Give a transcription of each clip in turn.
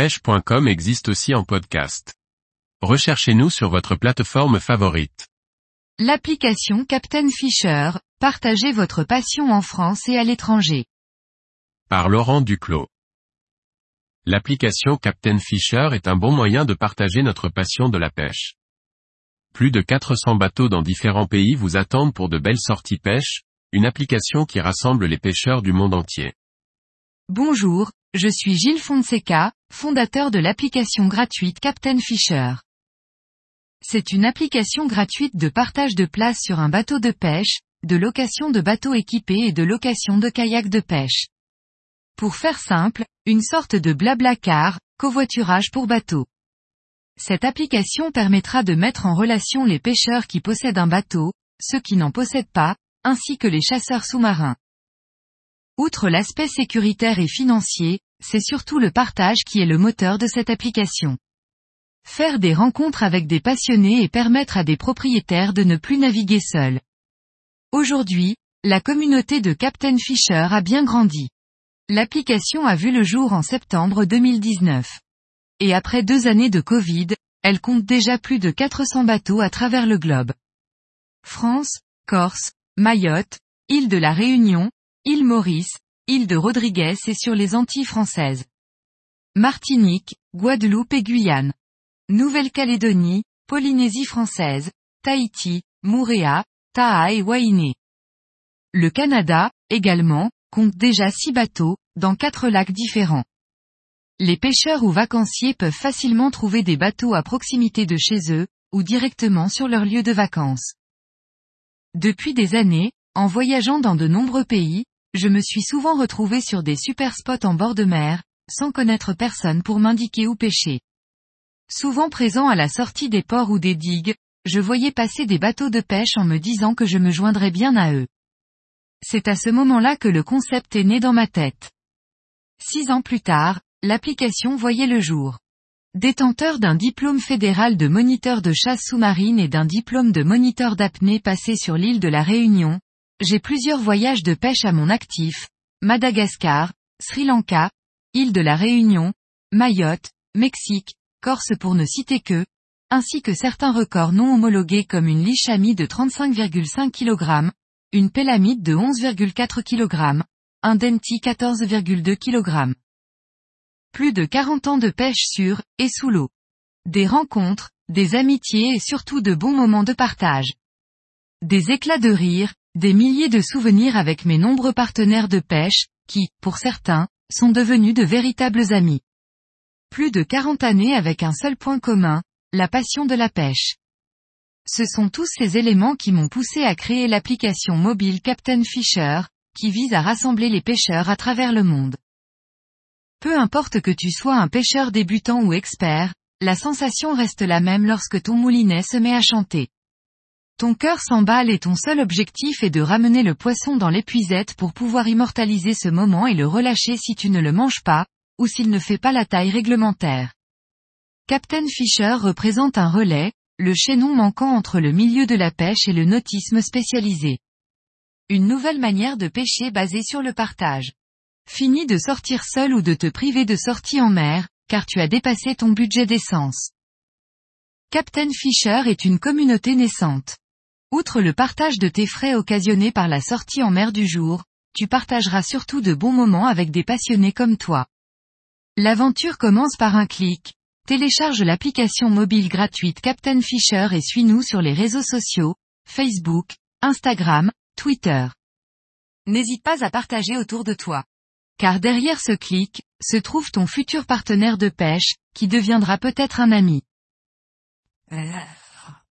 pêche.com existe aussi en podcast. Recherchez-nous sur votre plateforme favorite. L'application Captain Fisher, partagez votre passion en France et à l'étranger. Par Laurent Duclos. L'application Captain Fisher est un bon moyen de partager notre passion de la pêche. Plus de 400 bateaux dans différents pays vous attendent pour de belles sorties pêche, une application qui rassemble les pêcheurs du monde entier. Bonjour, je suis Gilles Fonseca, fondateur de l'application gratuite Captain Fisher. C'est une application gratuite de partage de place sur un bateau de pêche, de location de bateaux équipés et de location de kayaks de pêche. Pour faire simple, une sorte de blabla car, covoiturage pour bateau. Cette application permettra de mettre en relation les pêcheurs qui possèdent un bateau, ceux qui n'en possèdent pas, ainsi que les chasseurs sous-marins. Outre l'aspect sécuritaire et financier, c'est surtout le partage qui est le moteur de cette application. Faire des rencontres avec des passionnés et permettre à des propriétaires de ne plus naviguer seuls. Aujourd'hui, la communauté de Captain Fisher a bien grandi. L'application a vu le jour en septembre 2019. Et après deux années de Covid, elle compte déjà plus de 400 bateaux à travers le globe. France, Corse, Mayotte, île de la Réunion, île Maurice, île de Rodriguez et sur les Antilles françaises. Martinique, Guadeloupe et Guyane. Nouvelle-Calédonie, Polynésie française, Tahiti, Moorea, Taha et Wainé. Le Canada, également, compte déjà six bateaux, dans quatre lacs différents. Les pêcheurs ou vacanciers peuvent facilement trouver des bateaux à proximité de chez eux, ou directement sur leur lieu de vacances. Depuis des années, en voyageant dans de nombreux pays, je me suis souvent retrouvé sur des super spots en bord de mer, sans connaître personne pour m'indiquer où pêcher. Souvent présent à la sortie des ports ou des digues, je voyais passer des bateaux de pêche en me disant que je me joindrais bien à eux. C'est à ce moment-là que le concept est né dans ma tête. Six ans plus tard, l'application voyait le jour. Détenteur d'un diplôme fédéral de moniteur de chasse sous-marine et d'un diplôme de moniteur d'apnée passé sur l'île de la Réunion, j'ai plusieurs voyages de pêche à mon actif, Madagascar, Sri Lanka, île de la Réunion, Mayotte, Mexique, Corse pour ne citer que, ainsi que certains records non homologués comme une lichamie de 35,5 kg, une pélamide de 11,4 kg, un denti 14,2 kg. Plus de 40 ans de pêche sur, et sous l'eau. Des rencontres, des amitiés et surtout de bons moments de partage. Des éclats de rire, des milliers de souvenirs avec mes nombreux partenaires de pêche, qui, pour certains, sont devenus de véritables amis. Plus de 40 années avec un seul point commun, la passion de la pêche. Ce sont tous ces éléments qui m'ont poussé à créer l'application mobile Captain Fisher, qui vise à rassembler les pêcheurs à travers le monde. Peu importe que tu sois un pêcheur débutant ou expert, la sensation reste la même lorsque ton moulinet se met à chanter. Ton cœur s'emballe et ton seul objectif est de ramener le poisson dans l'épuisette pour pouvoir immortaliser ce moment et le relâcher si tu ne le manges pas, ou s'il ne fait pas la taille réglementaire. Captain Fisher représente un relais, le chaînon manquant entre le milieu de la pêche et le nautisme spécialisé. Une nouvelle manière de pêcher basée sur le partage. Fini de sortir seul ou de te priver de sortie en mer, car tu as dépassé ton budget d'essence. Captain Fisher est une communauté naissante. Outre le partage de tes frais occasionnés par la sortie en mer du jour, tu partageras surtout de bons moments avec des passionnés comme toi. L'aventure commence par un clic. Télécharge l'application mobile gratuite Captain Fisher et suis-nous sur les réseaux sociaux, Facebook, Instagram, Twitter. N'hésite pas à partager autour de toi. Car derrière ce clic, se trouve ton futur partenaire de pêche, qui deviendra peut-être un ami.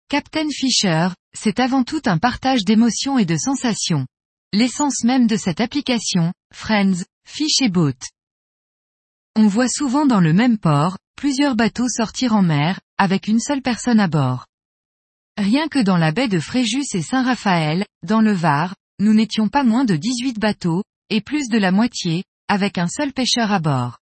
Captain Fisher, c'est avant tout un partage d'émotions et de sensations. L'essence même de cette application, Friends, Fish et Boat. On voit souvent dans le même port, plusieurs bateaux sortir en mer, avec une seule personne à bord. Rien que dans la baie de Fréjus et Saint-Raphaël, dans le Var, nous n'étions pas moins de 18 bateaux, et plus de la moitié, avec un seul pêcheur à bord.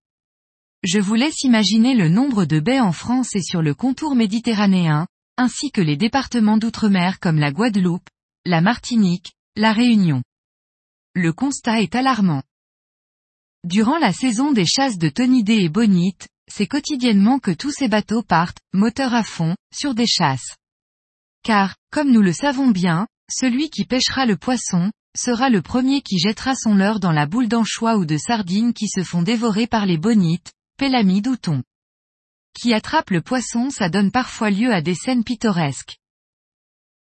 Je vous laisse imaginer le nombre de baies en France et sur le contour méditerranéen, ainsi que les départements d'outre-mer comme la Guadeloupe, la Martinique, la Réunion. Le constat est alarmant. Durant la saison des chasses de tonidés et bonites, c'est quotidiennement que tous ces bateaux partent, moteur à fond, sur des chasses. Car, comme nous le savons bien, celui qui pêchera le poisson, sera le premier qui jettera son leurre dans la boule d'anchois ou de sardines qui se font dévorer par les bonites, pélamides ou thon. Qui attrape le poisson ça donne parfois lieu à des scènes pittoresques.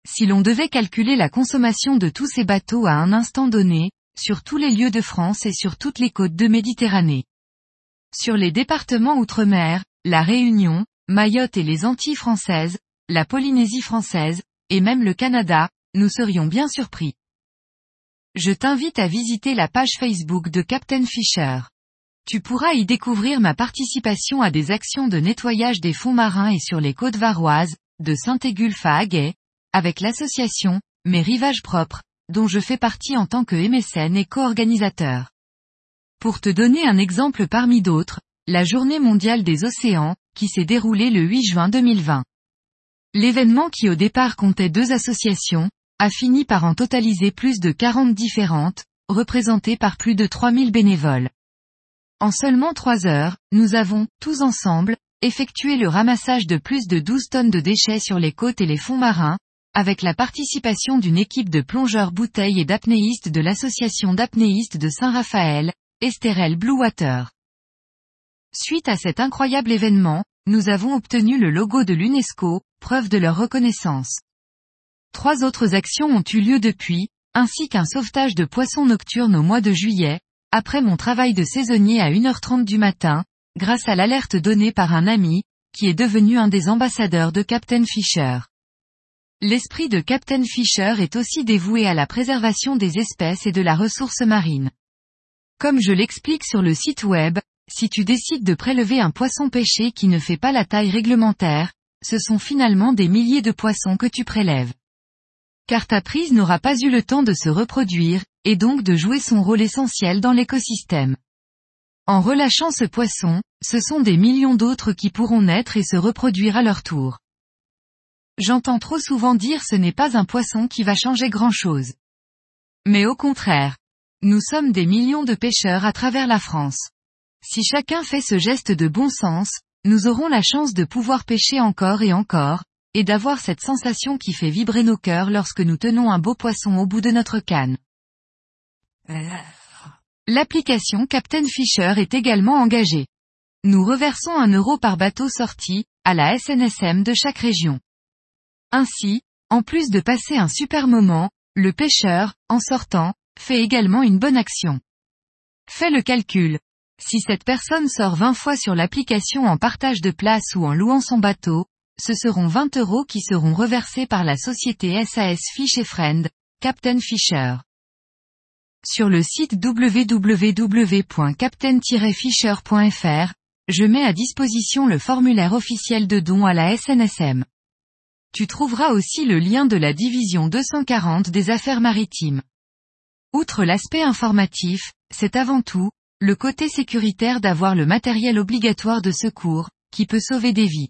Si l'on devait calculer la consommation de tous ces bateaux à un instant donné, sur tous les lieux de France et sur toutes les côtes de Méditerranée. Sur les départements outre-mer, la Réunion, Mayotte et les Antilles françaises, la Polynésie française, et même le Canada, nous serions bien surpris. Je t'invite à visiter la page Facebook de Captain Fisher. Tu pourras y découvrir ma participation à des actions de nettoyage des fonds marins et sur les côtes varoises, de Saint-Égulphe à Aguet, avec l'association, Mes Rivages Propres, dont je fais partie en tant que MSN et co-organisateur. Pour te donner un exemple parmi d'autres, la Journée mondiale des océans, qui s'est déroulée le 8 juin 2020. L'événement qui au départ comptait deux associations, a fini par en totaliser plus de 40 différentes, représentées par plus de 3000 bénévoles. En seulement trois heures, nous avons, tous ensemble, effectué le ramassage de plus de 12 tonnes de déchets sur les côtes et les fonds marins, avec la participation d'une équipe de plongeurs bouteilles et d'apnéistes de l'association d'apnéistes de Saint-Raphaël, Esterel Blue Water. Suite à cet incroyable événement, nous avons obtenu le logo de l'UNESCO, preuve de leur reconnaissance. Trois autres actions ont eu lieu depuis, ainsi qu'un sauvetage de poissons nocturnes au mois de juillet, après mon travail de saisonnier à 1h30 du matin, grâce à l'alerte donnée par un ami, qui est devenu un des ambassadeurs de Captain Fisher. L'esprit de Captain Fisher est aussi dévoué à la préservation des espèces et de la ressource marine. Comme je l'explique sur le site web, si tu décides de prélever un poisson pêché qui ne fait pas la taille réglementaire, ce sont finalement des milliers de poissons que tu prélèves. Car ta prise n'aura pas eu le temps de se reproduire, et donc de jouer son rôle essentiel dans l'écosystème. En relâchant ce poisson, ce sont des millions d'autres qui pourront naître et se reproduire à leur tour. J'entends trop souvent dire ce n'est pas un poisson qui va changer grand chose. Mais au contraire. Nous sommes des millions de pêcheurs à travers la France. Si chacun fait ce geste de bon sens, nous aurons la chance de pouvoir pêcher encore et encore, et d'avoir cette sensation qui fait vibrer nos cœurs lorsque nous tenons un beau poisson au bout de notre canne. L'application Captain Fisher est également engagée. Nous reversons un euro par bateau sorti, à la SNSM de chaque région. Ainsi, en plus de passer un super moment, le pêcheur, en sortant, fait également une bonne action. Fais le calcul. Si cette personne sort 20 fois sur l'application en partage de place ou en louant son bateau, ce seront 20 euros qui seront reversés par la société SAS Fish Friend, Captain Fisher. Sur le site www.captain-fisher.fr, je mets à disposition le formulaire officiel de don à la SNSM. Tu trouveras aussi le lien de la division 240 des affaires maritimes. Outre l'aspect informatif, c'est avant tout, le côté sécuritaire d'avoir le matériel obligatoire de secours, qui peut sauver des vies.